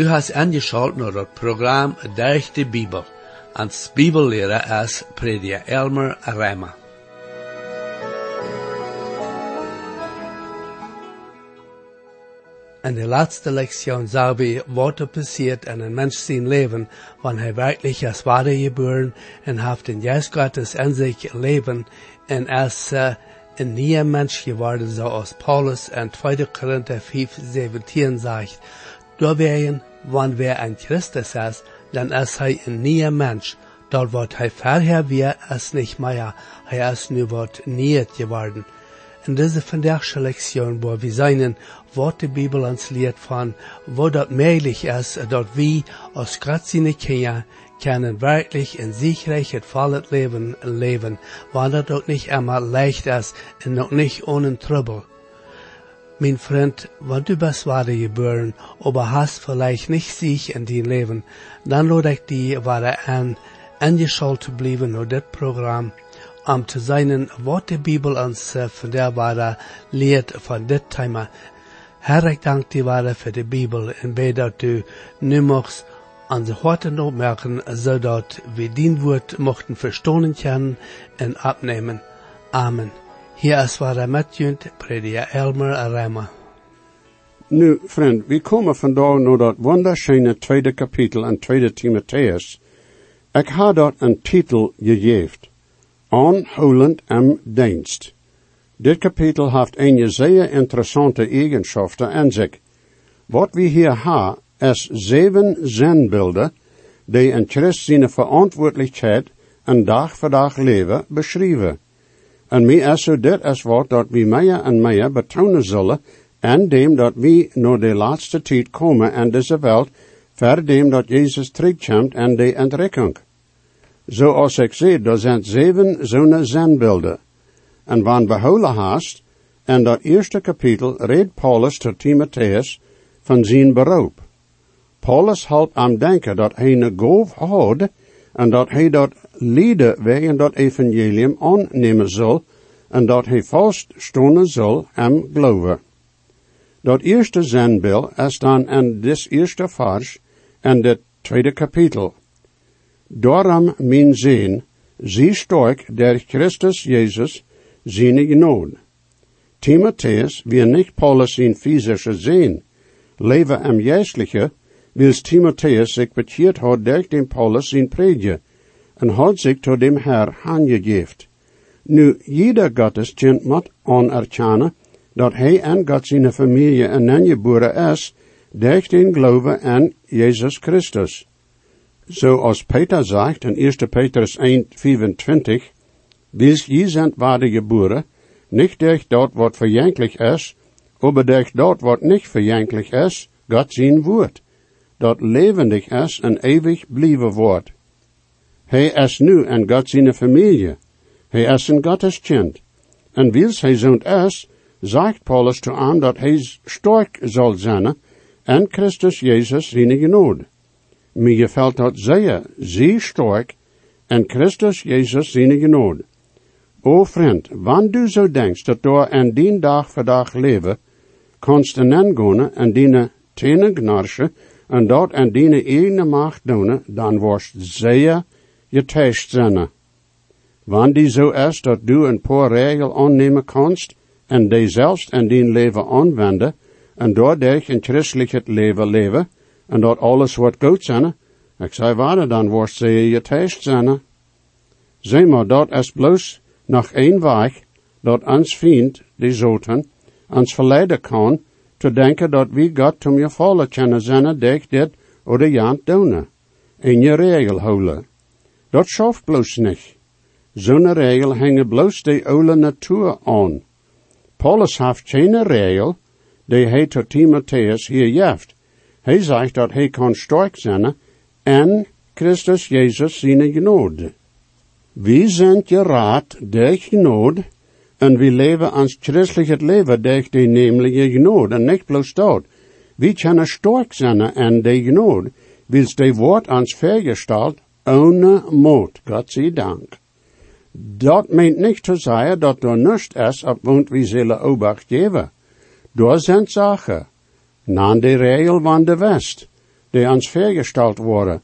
Du hast angeschaut naar het programma Durch de Bibel. Als Bibellehrer ist Prediger Elmer Reimer. In der letzten Lektion sah wir, er passiert in einem Mensch sein Leben, wenn er wirklich als Vater geboren und hat den Geist Gottes in sich leben und als äh, ein neuer Mensch geworden, so als Paulus in 2. Korinther 5, 17 sagt. Da werden, wenn wer ein Christus ist, dann ist er ein neuer Mensch. Dort wird er vorher wie es nicht mehr, er ist nur wird nie geworden. In deze vandaagse Lektion, wo wir sehen, was die Bibel uns lehrt von, wo das möglich ist, dass wir als Gott seine Kinder können wirklich in sicherheit volles Leben leben, weil das doch nicht immer leicht ist und noch nicht ohne Trouble. Mein Freund, wenn du bist wahre geboren, aber hast vielleicht nicht sich in dein Leben, dann lade ich dir wahre an, angeschaltet bleiben auf das Programm, om te zijn wat de Bibel ons uh, van der waarde leert van dit thema. Herr, ik dank die waarde voor de Bibel en bid dat u nu mocht onze harten opmerken, zodat we dien woord mochten verstonen kunnen en opnemen. Amen. Hier is waar met junt, prediker Elmer Reimer. Nu, vriend, we komen vandaag naar dat wonderschöne tweede kapitel in tweede Timotheus. Ik had dat een titel gegeven. Aanhoudend am dienst. Dit kapitel heeft een zeer interessante eigenschaften aan zich. Wat we hier ha, is zeven zenbeelden, die een Christ zijn verantwoordelijkheid en dag voor dag leven beschrijven. En mij is zo dit is wat dat we meer en meer betonen zullen, en dem dat we naar de laatste tijd komen in deze wereld, ver dem dat Jezus terugkomt en de entrekking. Zoals ik zei, er zijn zeven zo'n zenbeelden. En wanneer behouden haast, en dat eerste kapitel redt Paulus tot Timotheus van zijn beroep. Paulus helpt aan denken dat hij een goof houdt en dat hij dat lieden wegen dat evangelium aannemen zal en dat hij vaststonden zal en geloven. Dat eerste zenbeeld is dan in dit eerste vers en het tweede kapitel. Daarom mijn zin, zie sterk der Christus Jezus, zijn genood. Timotheus, wie nicht Paulus in physische zin, leven am geistliche, wils Timotheus bekeerd hat den Paulus in predje, en hat sich tot dem Herr aangegeeft. Nu, jeder Gotteskind moet anerkennen dat hij en God zijn familie en aangeboren is, durch den Glauben an Jesus Christus. Zoals Peter zegt in 1. Petrus 1, 25, Wils je zijn waarde geboren, niet durch dat wat verjankelijk is, aber durch dat wat niet verjankelijk is, God zijn woord, dat levendig is en eeuwig blijven wordt. Hij is nu in God zijn familie. Hij is een Gottes kind. En wils hij zo'n is, zegt Paulus te aan dat hij sterk zal zijn en Christus Jezus zijn genood. Mir gefällt dat zeer, zeer sterk, en Christus Jezus zijn genood. O vriend, wanneer du zo denkst dat door en dien dag voor dag leven, kannst en angone en diene tenen gnarschen, en dat en diene eigen macht doen, dan worst zeer getäuscht zijn. Wanneer die zo is dat du een paar regel aannemen kannst, en die zelfs en dien leven aanwenden, en doordat een christelijk het leven leven, en dat alles wat goed zijn, ik zei waarde dan worst ze je test zijn. Zeg maar, dat is bloos nog één weg, dat ons vriend, die zoten, ons verleiden kan, te denken dat wie God om je vallen kunnen zijn, dat dit oder jant doen. In je regel houden. Dat schaft bloos niet. Zo'n regel hangt bloos de oude natuur aan. Paulus heeft geen regel, die hij tot Timotheus hier jeft. Hij zegt dat hij kan sterk zijn en Christus Jezus zijn genode. We zijn geraad durch genode en we leven ons christelijk leven durch de nemelijke genode en niet bloos dat. We kunnen sterk zijn en de genode, wils de woord ons vergesteld ohne moed, God zij dank. Dat meent niet te zeggen dat niets is op want we zullen obacht geven. Door zijn zaken, na de regel van de West. die ans vergesteld worden.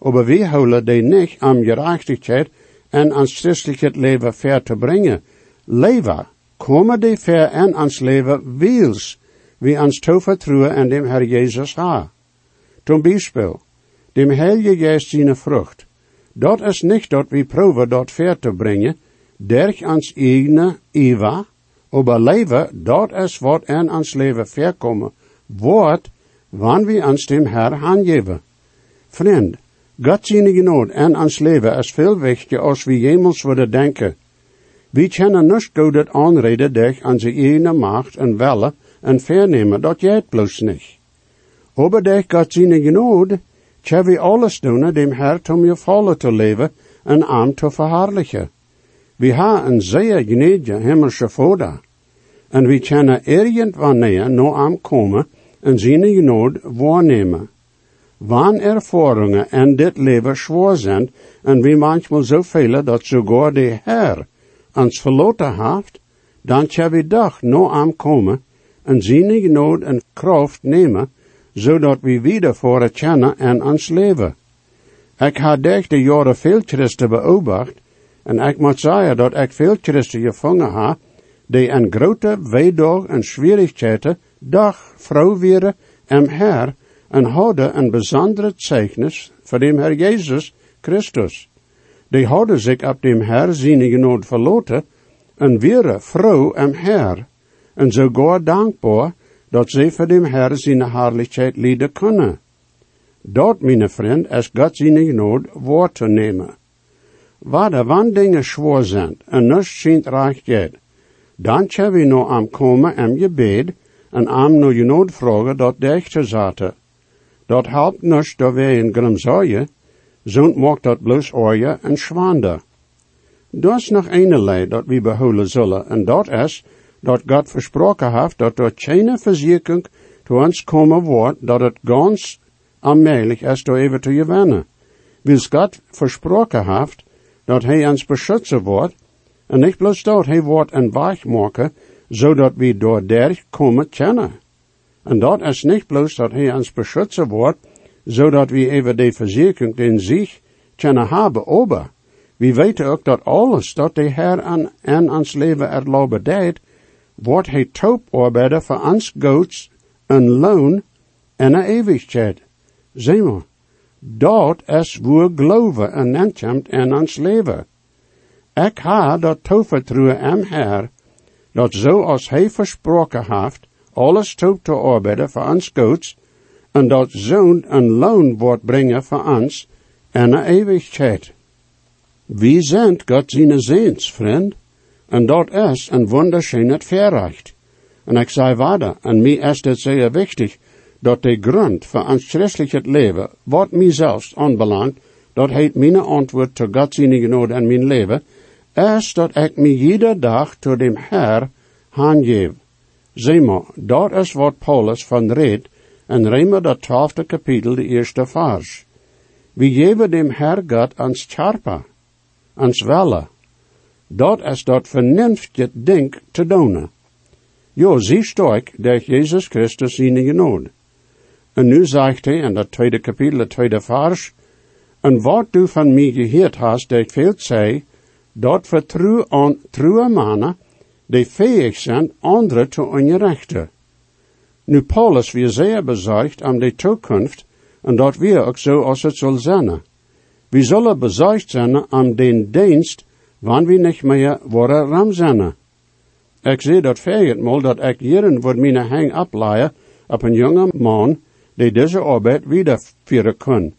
Aber wir holen die nicht am Gerechtigkeit en ans ver te brengen. Leven, komen die ver en ans leven wils, wie ans toevertrouwen en dem Herr Jezus ha. Zum Beispiel, dem Heilige Geist seine Frucht. Dort is nicht dort wie proeven dort ver te brengen, derch ans eigene Eva, aber leven, dort is wat en ans leven verkomen, wordt, wann wir ans dem Herr aangeven. Vriend, Gott seine Genot en ans leven is veel wichtiger als wie jemals willen denken. We kennen nicht godet aanreden dich an zijn eigen macht en welle en vernemen, dat jij het bloos niet. Dich Gott seine Tja we alles doen dem Herr om je vallen te leven en aan te verhaarlijken. We ha een zeer gnädige hemelse Vader. En we kennen irgendwanneer no am komen en zijn Genot waarnemen. Wann Erfahrungen en dit leven schwer zijn en wie manchmal so viele dat sogar de Herr ans verloten haft, dan tja we doch no am komen en zijn Genot en kracht nemen zodat we wieder voor het kennen en ons leven. Ik had de jaren veel christen beobacht, en ik moet zeggen dat ik veel christen gevangen ha, die een grote weedag en schwierigheden dag vrouw weer en Herr en hadden een bijzondere zeichnis voor dem Herr Jezus Christus. Die hadden zich op dem Herr zijn genood verloten en weer vrouw en Herr, en sogar dankbaar dat zij voor dem Herr zijn Herrlichkeit lieden kunnen. Dat, mijn vriend, is God zijn genood woord te nemen. Waar wann dingen schwoor zijn en niets schijnt recht dan tja we nou am komen en gebed en am no genood vragen dat dichter zaten. Dat helpt niets dat wij in grimzaaien, zond maakt dat bloos oorje en schwander. Dat is nog een dat we behouden zullen, en dat is, dat God versproken heeft dat er geen verzekering te ons komen wordt, dat het ganz allmählich is door even te gewinnen. Wils God versproken heeft dat hij ons beschützen wordt, en niet bloos dat hij wordt een weich maken, zodat we door derg komen kennen. En dat is niet bloos dat hij ons beschützen wordt, zodat we even de verzekering in zich kennen hebben ober. We weten ook dat alles dat de Heer aan, aan ons leven erlauben deed, wordt hij tooparbeider voor ons goeds een loon en een eeuwigheid. Zie maar, dat is woer geloven en entjemt in ons leven. Ik ha dat toevertrouwen aan Heer, dat zoals hij versproken heeft, alles toe te arbeiden voor ons goeds, en dat zo'n een loon wordt brengen voor ons en een eeuwigheid. Wie zijn God zijn zeens, vriend? En dat is een wunderschönes Verrecht. En ik zei verder, en mij is het zeer wichtig, dat de grond voor ons christelijk leven, wat mij zelfs aanbelangt, dat heet mijn antwoord te God zijn genode en mijn leven, is dat ik me iedere dag to dem Herr aangeef. Zie maar, dat is wat Paulus van reed, en Rema dat twaalfde kapitel, de eerste vers. We geven dem Herr God ans charpa, ans welle, dat is dat vernünftige ding te doen. Jo, zie sterk dat Jezus Christus zijn genood. En nu zegt hij in dat tweede kapitel, het tweede vers, en wat du van mij gehoord hast, dat veel zei, dat vertrouw aan trouwe mannen, die fähig zijn anderen te onrechten. Nu Paulus weer zeer bezorgd aan de toekomst, en dat we ook zo als het zal zijn. We zullen bezorgd zijn aan den dienst wann we niet meer worden ramzannen. Ik zie dat mal dat ik hierin voor mijn hang afleiden op een jonge man die deze arbeid wiedervieren kan.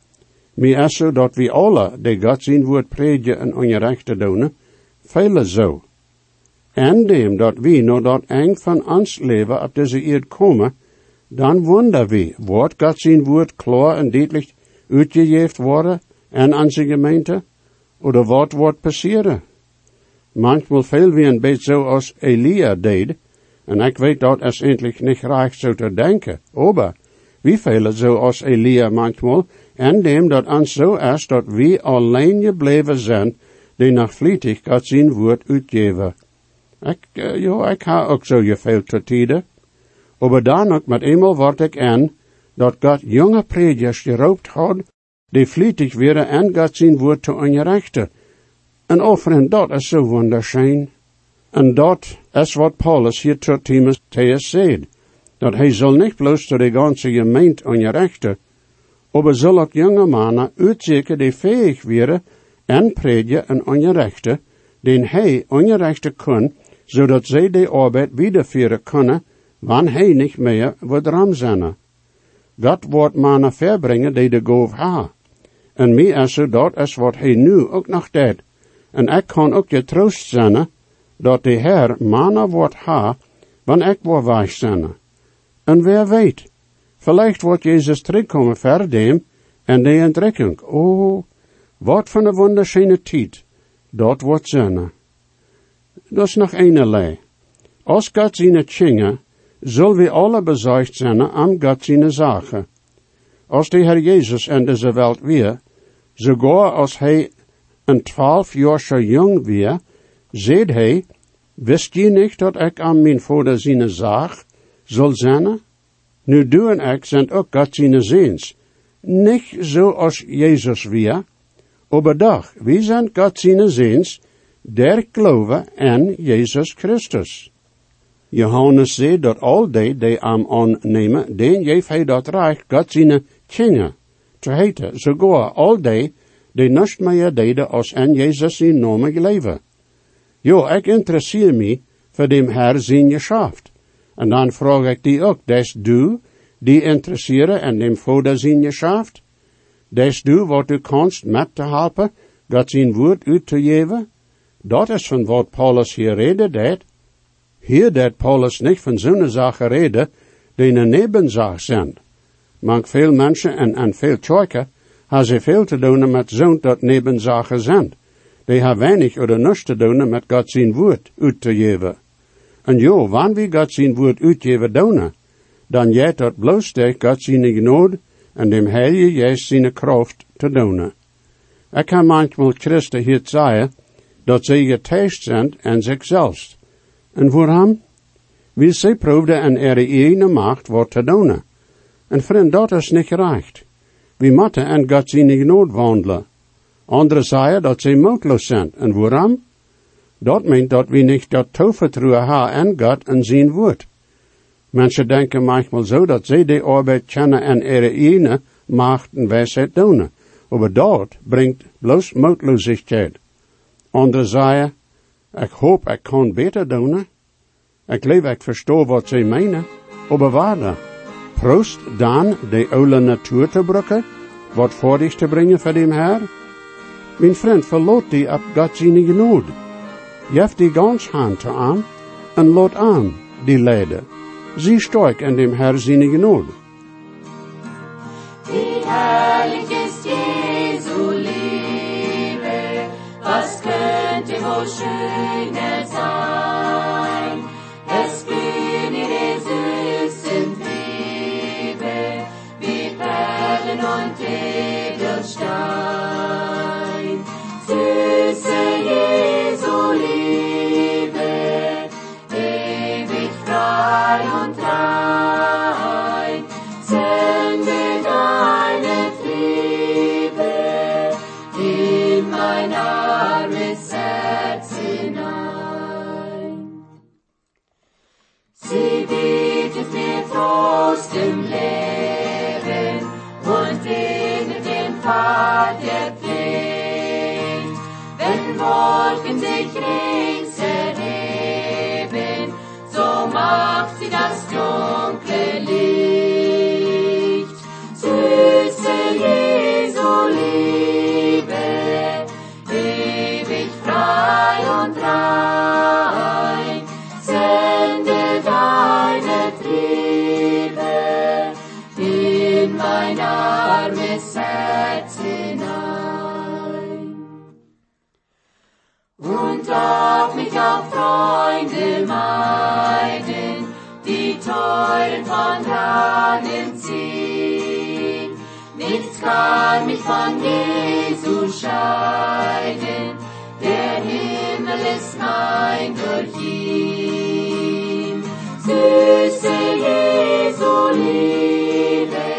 Mij is zo dat we alle, die God zijn woord predigen en onrechte doen, vele zo. En dem dat we no dat eng van ons leven op deze eerd komen, dan wonder we, wordt God zijn woord klaar en duidelijk uitgegeven worden en aan zijn gemeente, oder wat wordt passeren? Manchmal veel wie een beetje zoals Elia deed, en ik weet dat is eindelijk niet graag zo te denken, aber wie velen zoals Elia manchmal, en dem dat ons zo is dat we alleen gebleven zijn, die nog vlietig God zijn woord uitgeven. Ik, uh, jo, ik ha ook zo veel te tijden. Aber dan ook met eenmaal word ik en, dat God jonge predikers geroopt had, die vlietig werden en God zijn woord te onrechten. En offeren, dat is zo wonderschijn. En dat is wat Paulus hier tot Timotheus zegt. Dat hij zal niet bloos tot de ganze gemeente onrechten, aber zal ook jonge mannen uitzeker die fähig werden en predigen en onrechten, den hij onrechten kon, zodat zij de arbeid wiederführen kunnen, wanneer hij niet meer wordt ram. God wordt mannen verbrengen die de goof ha. En mij is zo dat is wat hij nu ook nog deed. En ik kan ook je troost zijn, dat de Heer mannen wordt ha, wanneer ik word wijs zijn. En wer weet, vielleicht wordt Jezus terugkomen verdem en de entrekking. Oh, wat van een wonderschöne tijd, dat wordt zijn. Dat is nog een lei. Als God zijn tjingen, zullen we alle bezuigd zijn am God zijn zaken. Als de Heer Jezus in deze wereld weer, sogar als hij een twaalf jaar zo jong weer, zei hij, wist je niet dat ik aan mijn vader zijn zaak zal zijn? Nu du en ik zijn ook God zijn ziens. Niet zoals Jezus weer, doch, we zijn God zijn ziens, der geloven en Jezus Christus. Johannes zei dat al die die am aannemen, den geeft hij dat recht God zijn kinderen te heten, sogar al die die niets meer deden als en Jezus zijn naam geleven. Jo, ik interesseer me voor dem Herr zijn geschaft. En dan vraag ik die ook, des du, die interesseren en dem Vader zijn geschaft? Des du wat du kannst met te helpen, God zijn woord uit te geven? Dat is van wat Paulus hier reden deed. Hier deed Paulus niet van zo'n zaken reden, die een nebenzaak zijn. Maar veel mensen en, en veel tjoiken, hebben ze veel te doen met zo'n dat nebenzaken zijn. Die hebben weinig of niets te doen zijn woord uit te geven. En jo, wanneer we God zijn woord uitgeven doen, dan jij dat bloos God zijn genade en dem Heilige Geest zijn kracht te doen. Ik kan manchmal Christen hier zeggen, dat zij getest zijn en zichzelf. En waarom? Wie zij proefden en er ene macht wat te doen. En vriend, dat is niet recht. We moeten en God zijn genade wandelen. Anderen zeggen dat zij moedloos zijn. En waarom? Dat meint dat we niet dat toevertrouwen hebben en God en zijn woord. Mensen denken manchmal zo dat zij de arbeid kennen en ihre ene macht en wijsheid doen. Maar dat brengt bloos moedloosheid. Anderen zeggen, ik hoop ik kan beter doen. Ik leef ik verstoor wat zij meinen. Maar waarde, proost dan de oude natuur te brukken, wat voor dich te brengen voor dem Herr? Mijn vriend, verloot die op God zijn genade. Jef die gans hand te aan en laat aan die leiden. Zie sterk in dem Herr zijn genade. Wie herrlich ist Jesu Liebe, was wohl? anointed of. Sie Freude von Herrn im Ziel. Nichts kann mich von Jesus scheiden, der Himmel ist mein durch ihn. Süße Jesu Liebe,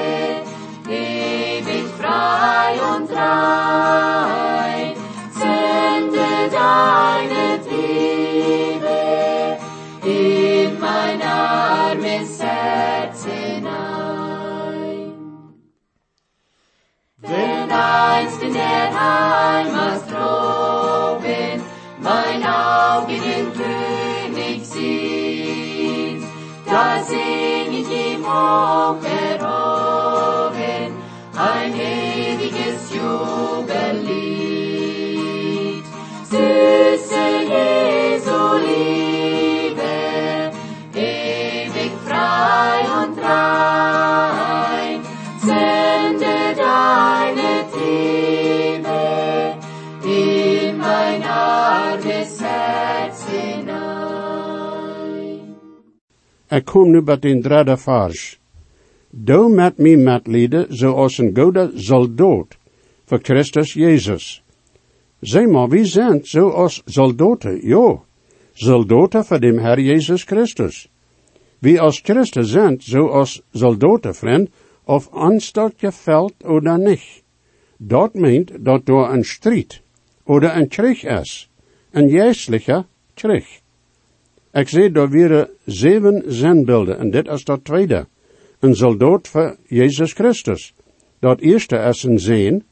ewig frei und rein, sende deine warmes Herz hinein. Denn einst in der Heimat droben mein Auge den König sieht, da sing ich ihm hoch Ik kom nu bij den derde vers. Doe met mij medelijden zoals een goede soldaat voor Christus Jezus. Zeg maar, wie zijn zoals soldaten? Ja, soldaten voor dem Herr Jezus Christus. Wie als Christen zijn zoals soldaten, vriend, of anstatt je veld oder nicht. Dat meint dat door een strijd oder een krieg is. Een geestelijke krieg. Ik zie daar weer zeven zenbeelden en dit is dat tweede. Een soldaat voor Jezus Christus. Dat eerste is een zeen.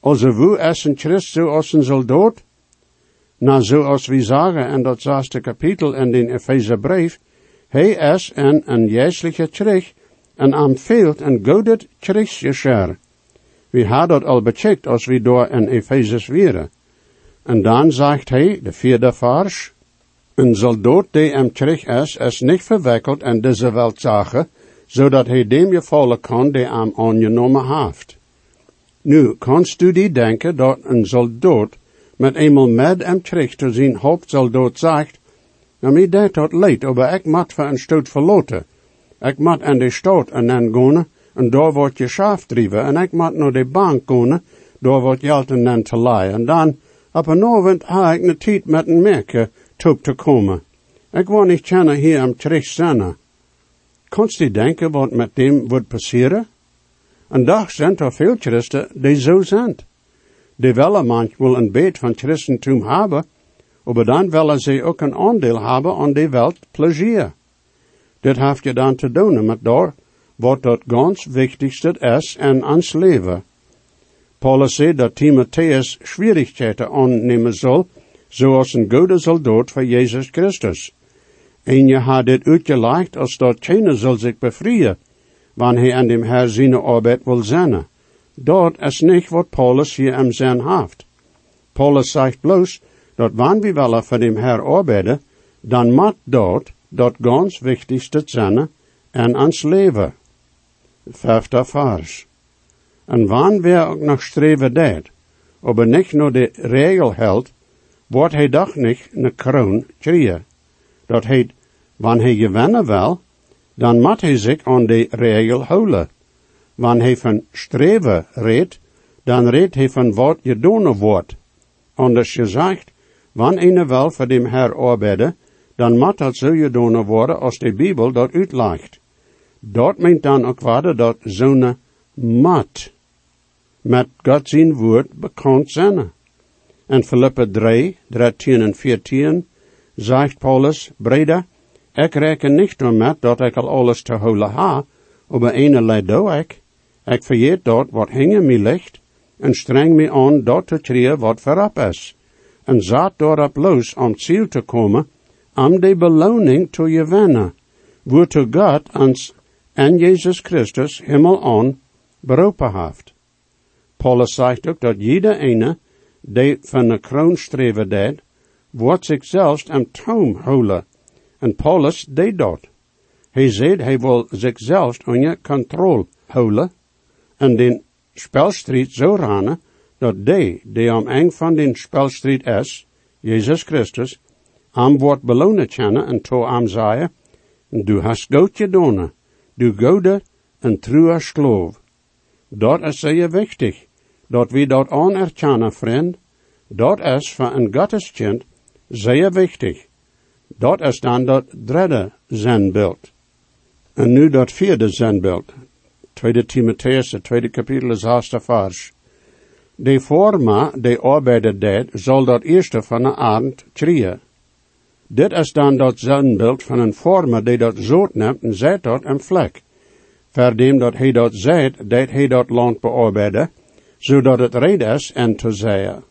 Also wo is een Christ zoals een soldaat? Nou, zoals we zeggen in dat zesde kapitel in den Epheserbrief, hij is in een geestelijke krieg en aanveelt een godet kriegsgeschir. We hadden dat al becheckt als we door in Ephesus waren. En dan zegt hij, de vierde vers, een soldaat die im Krieg is, is niet verwikkeld in deze Weltsache, zodat hij dem gevallen kan die am aangenomen heeft. Nu, kannst du die denken dat een soldaat met eenmaal met im Krieg te zijn hoofdsoldaat zegt, nou, mij deed dat leid, maar ik moet voor een stoot verloten. Ik moet in de stad en dan gaan, en daar wordt je schaaf drijven, en ik moet naar de bank gaan, daar wordt geld en dan te laaien. En dan, op een avond, ha ik een tijd met een merke, toe te komen. Ik wil niet kennen hier am Krieg zijn. Kannst du denken wat met dem wordt passeren? En dag zijn er veel Christen die zo zijn. Die willen manchmal een beet van Christentum hebben, maar dan willen ze ook een aandeel hebben aan die welt plezier. Dit heeft je dan te doen met daar wat dat ganz wichtigste is in ons leven. Paulus zei dat Timotheus schwierigheden aannemen zal, zoals een goede soldaat voor Jezus Christus. En je had dit uitgelegd als dat keiner zal zich bevrijen, wanneer hij aan dem Herr zijn arbeid wil zijn. Dat is niet wat Paulus hier im zijn heeft. Paulus zegt bloos, dat wanneer we willen voor dem Herr arbeiden, dan moet dat dat ganz wichtigste zijn en ons leven. Vijfde vers. En wanneer we ook nog streven deed, aber niet nur de regel held, wordt hij toch niet een kroon krijgen. Dat heet, wanneer hij gewinnen wil, dan moet hij zich aan de regel houden. Wanneer hij van streven redt, dan redt hij van wat je doen wordt. Anders gezegd, wanneer een wil voor dem Herr arbeiden, dan moet dat zo gedaan worden als de Bijbel dat uitlegt. Dat meent dan ook waarde dat zo'n mat met God zijn woord bekend zijn. En Philippa 3, 13 en 14, zegt Paulus, Breda, ik reken niet met dat ik al alles te houden ha, maar ene doe ik. Ik vergeet dat wat hingen mij ligt, en streng me aan dat te treden wat voorop is. En zat daarop los om ziel te komen, om de beloning te gewinnen, woortoe God ons en Jezus Christus hemel aan beroepen heeft. Paulus zegt ook dat jeder ene, die van de kroon streven deed, wordt zichzelf am toom houden. En Paulus deed dat. Hij zei hij wil zichzelf onder controle houden en den spelstrijd zo ranen, dat die, die am eng van den spelstrijd is, Jezus Christus, am wordt belonen kennen en to am zeggen, du hast goed gedaan, du gode en truer sloof. Dat is zeer wichtig, dat we dat anerkennen, vriend. Dat is voor een Gotteskind zeer wichtig. Dat is dan dat derde zenbeeld. En nu dat vierde zenbeeld. Tweede Timotheus, het tweede kapitel is haast vers. De forma, de arbeider deed, zal dat eerste van de aard krieën. Dit is dan dat zenbeeld van een forma die dat zout neemt en zet dat een vlek. Verdem dat hij dat zet, deed hij dat land bearbeiden, zodat het red is en te zeggen.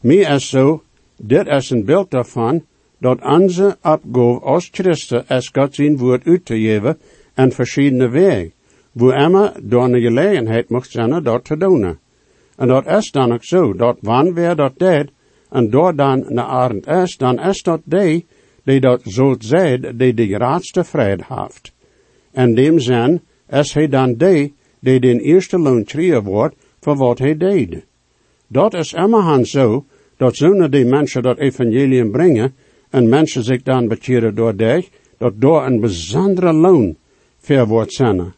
Mij is zo, dit is een beeld daarvan, dat onze opgave als Christen is God zijn woord uit te geven en verschillende wegen, wo immer door een gelegenheid mocht zijn dat te doen. En dat is dan ook zo, dat wanneer dat deed, en door dan naar arend is, dan is dat die, die dat zult zijn, die de grootste vrede heeft. En dem zin is hij dan die, die den eerste loon wordt, voor wat hij deed. Dat is immer zo, dat zonder die mensen dat evangelium brengen, en mensen zich dan bekeren door dich, dat door een bijzondere loon ver wordt zijn.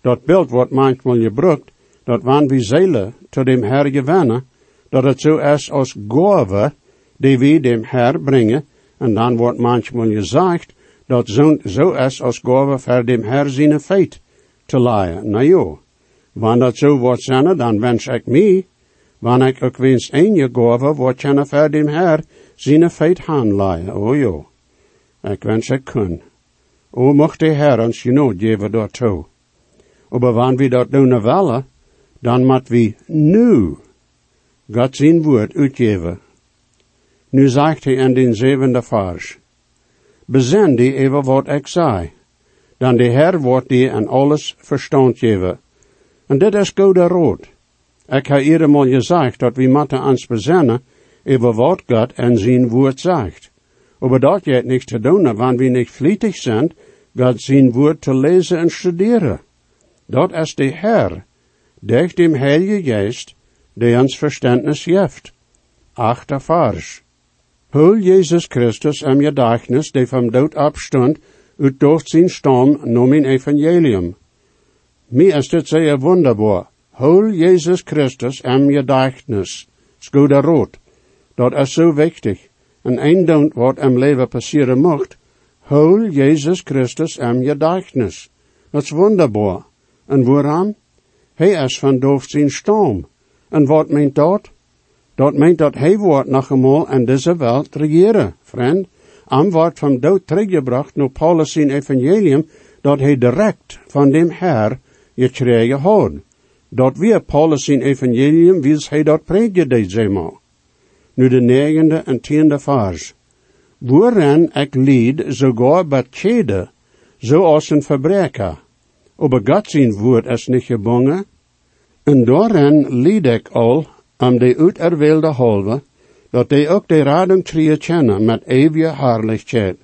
Dat beeld wordt manchmal gebruikt, dat wanneer we zeilen tot dem Herr gewinnen, dat het zo is als gave die we dem Herr brengen, en dan wordt manchmal gezegd, dat zo, zo is als gave voor dem Herr zijn feit te leiden. Nou joh, wanneer dat zo wordt zijn, dan wens ik mij, wanneer ik ook wens een je gave, wordt zijn voor dem Herr zijn feit handleiden. Oh joh, ik wens ik kun. O mocht de Herr ons genoeg geven daartoe. Maar wanneer we dat doen willen, dan moet we nu God zijn woord uitgeven. Nu zegt hij in den zevende vers, bezin die even wat ik zei, dan de Heer wordt die en alles verstand geven. En dit is goede rood. Ik heb iedere mal gezegd dat we moeten ons bezinnen over wat God en zijn woord zegt. Maar dat je het niet te doen, wanneer we niet vlietig zijn, God zijn woord te lezen en studeren. Dat is de Heer, durch dem Heilige Geest, die ons verständnis geeft. Achter vers. Hul Jezus Christus am gedagnis, die vom dood opstond, uit door zijn stam, nom in evangelium. Mir ist het zeer wunderbaar. Hul Jezus Christus am gedagnis. Skoda rood. Dat is zo wichtig. En ding wat am leven passeren mocht. Hul Jezus Christus am gedagnis. Dat is wunderbaar. En waarom? Hij is van doof zijn stam. En wat meent dat? Dat meent dat hij wordt nog eenmaal in deze wereld regeren, vriend. Am wordt van dood teruggebracht naar Paulus zijn evangelium, dat hij direct van dem Herr gekregen had. Dat weer Paulus zijn evangelium, wie hij dat zeg maar. Nu de negende en tiende vers. Waarin ik lied sogar betjede, zoals een verbreker. Aber God zijn woord is niet gebonden, en daarin lied ik al om de uiterwilde halve, dat die ook de radung tree kennen met eeuwige herrlichheid.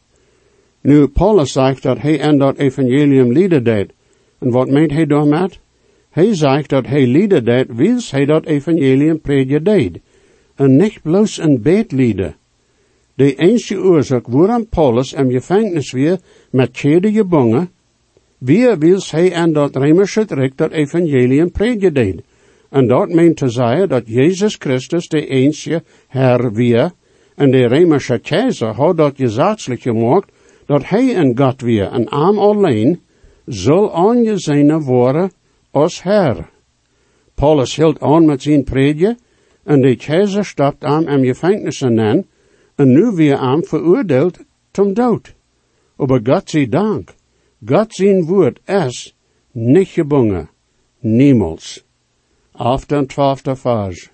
Nu, Paulus zegt dat hij in dat evangelium lieden deed. En wat meent hij daarmee? Hij zegt dat hij lieden deed, wils hij dat evangelium prediken deed. En niet bloos een beetlieden. De enige oorzaak waarom Paulus in gevangenis weer met schede gebonden, wie wils hij in dat Römische Recht dat evangelium prediken deed. En dat meent te zeggen dat Jezus Christus de enige Herr weer, en de Römische keizer had dat gezatzelijk gemaakt, dat hij een God weer, en aan alleen, zal aangezien worden als Herr. Paulus hield aan met zijn predje, en de keizer stapt hem gevangenis aan, en nu weer aan veroordeeld tot dood. Maar God zij dank, God zijn woord is niet gebonden, niemals. Af den twaalfde vers.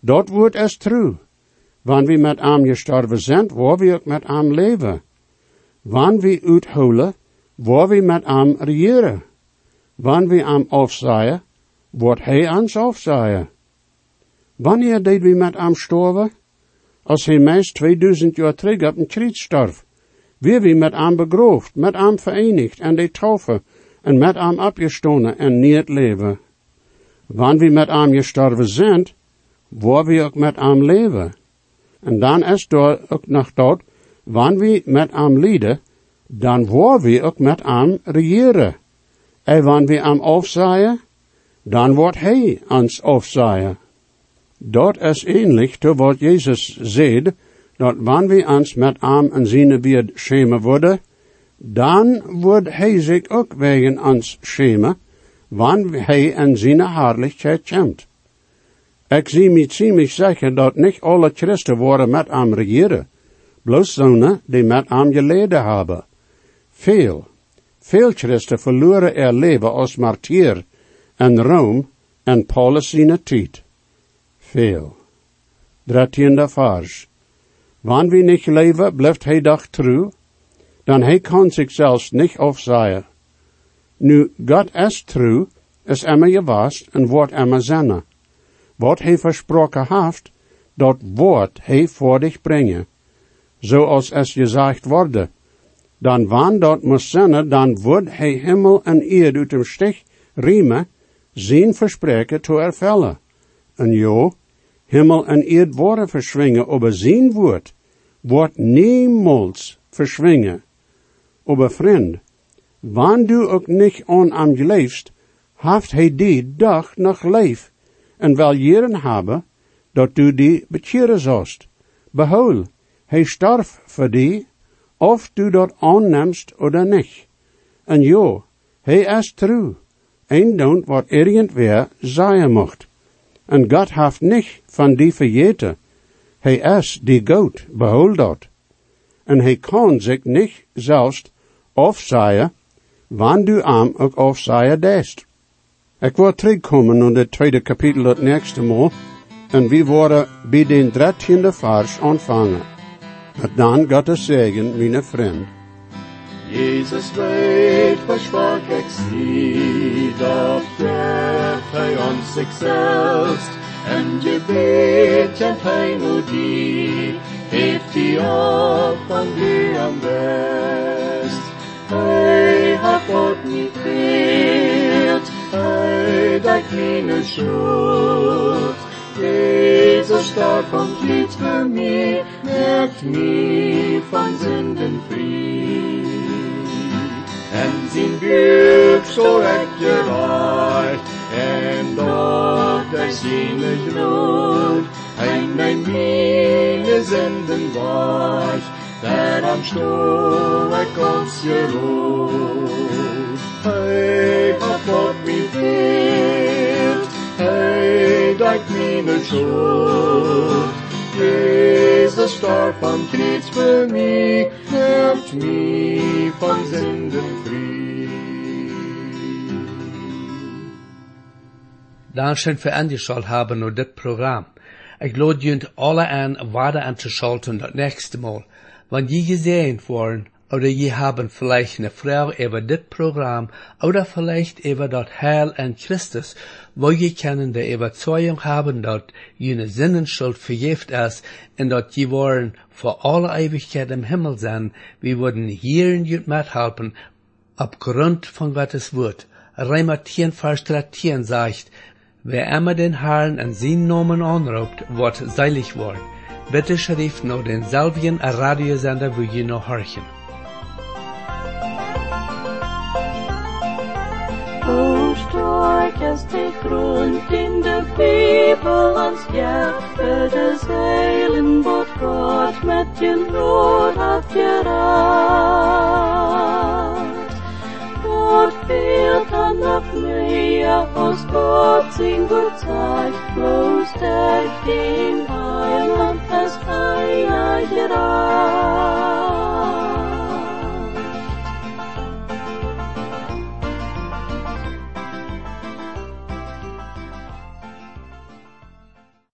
Dat woord is true. Wanneer we met gestorven zijn, waar we ook met hem leven. Wanneer we uithouden, waar we met hem regeren. Wanneer we hem afzaaien, wordt hij ons afzaaien. Wanneer deed we met hem sterven? Als hij meest 2000 jaar terug op een kriet stierf. Weer we met hem begroofd, met hem verenigd en de taufe, en met hem opgestonden en niet leven. Wanneer we met hem gestorven zijn, waar we ook met hem leven. En dan is er ook nog dat, wanneer we met hem lijden, dan waar we ook met hem regeren. En wanneer we hem afzaaien, dan wordt hij ons afzaaien. Dat is ähnlich te wat Jezus zei, dat wanneer we ons met hem en zijn weer schemen worden, dan wordt hij zich ook wegen ons schemen, wanneer hij in zijn herrlichkeit komt. Ik zie me ziemlich zeker dat niet alle Christen worden met hem regeren, bloos zonen die met hem geleden hebben. Veel, veel Christen verloren er leven als martier in Rome en Paulus zijn tijd. Veel. Dertiende vers. Wanneer we niet leven, blijft hij dag trouw, dan hij kan zich zelfs niet afzaaien. Nu, God is trouw, is emmer je was en wordt emmer zenne. Wat hij versproken heeft, dat woord hij voor dich brengen. Zoals es gezegd worden. Dan moet zenne, dan wordt hij hemel en eerd uit dem stich riemen, zijn verspreken te ervellen. En jo, hemel en eerd worden verschwingen, aber zijn woord wordt niemals verschwingen. Aber vriend, wanneer du ook niet aan am geleefst, haft hij die dag nog leef, en wel jaren hebben, dat du die bekeren zost. Behoud, hij starf voor die, of du dat aannemst oder niet. En jo, hij is true, en doet wat irgendwer zeggen mocht. En God haft niet van die vergeten. Hij is die goat, behoud dat. En hij kan zich niet zelfs afzaaien, wanneer du am ook afzaaien dest. Ik wil terugkomen naar het tweede kapitel het nächste Mal, en we worden bij den dertiende vers ontvangen. En dan Gottes zegen, mijn vriend. Jesus weet versprach ik zie, dat hij ons zichzelf, en gebed kent hij nu die, heeft hij op van die am best. Hij hat God niet geert, hij dekt meine schuld. Jesus stark und lieb für mich, merkt nie von Sünden fri. En sin buk står ekkerart, en dotter sine gror. Ein mein mine Sünden weicht, der am Stor Gottes gerot. Hey, dein meine Schuld. Jesus starb am Kreuz für mich, macht mich von Sünden frei. Dankeschön für angeschaut haben und das Programm. Ich lade junt alle an, weiter anzuschalten das nächste Mal. Wenn die gesehen worden, oder je haben vielleicht eine Frau über das Programm, oder vielleicht über das Heil an Christus, wo je können der Überzeugung haben, dass jene Sinnenschuld vergift ist, und dass je wollen vor aller Ewigkeit im Himmel sein, wir würden hier in jut mithelfen, aufgrund von Gottes Wort. Reimer 10, Vers 13 sagt, wer immer den Herrn an seinen Namen anruft, wird seilig worden. Bitte schrift noch den selben Radiosender, wo je noch horchen. Sterk is de grond in de Bibel ons hjärta de zeilen vårt God med din nåd hat geraakt. Vårt fehlt han noch mehr aus Gott sin Gott Zeit, bloß der den Heiland es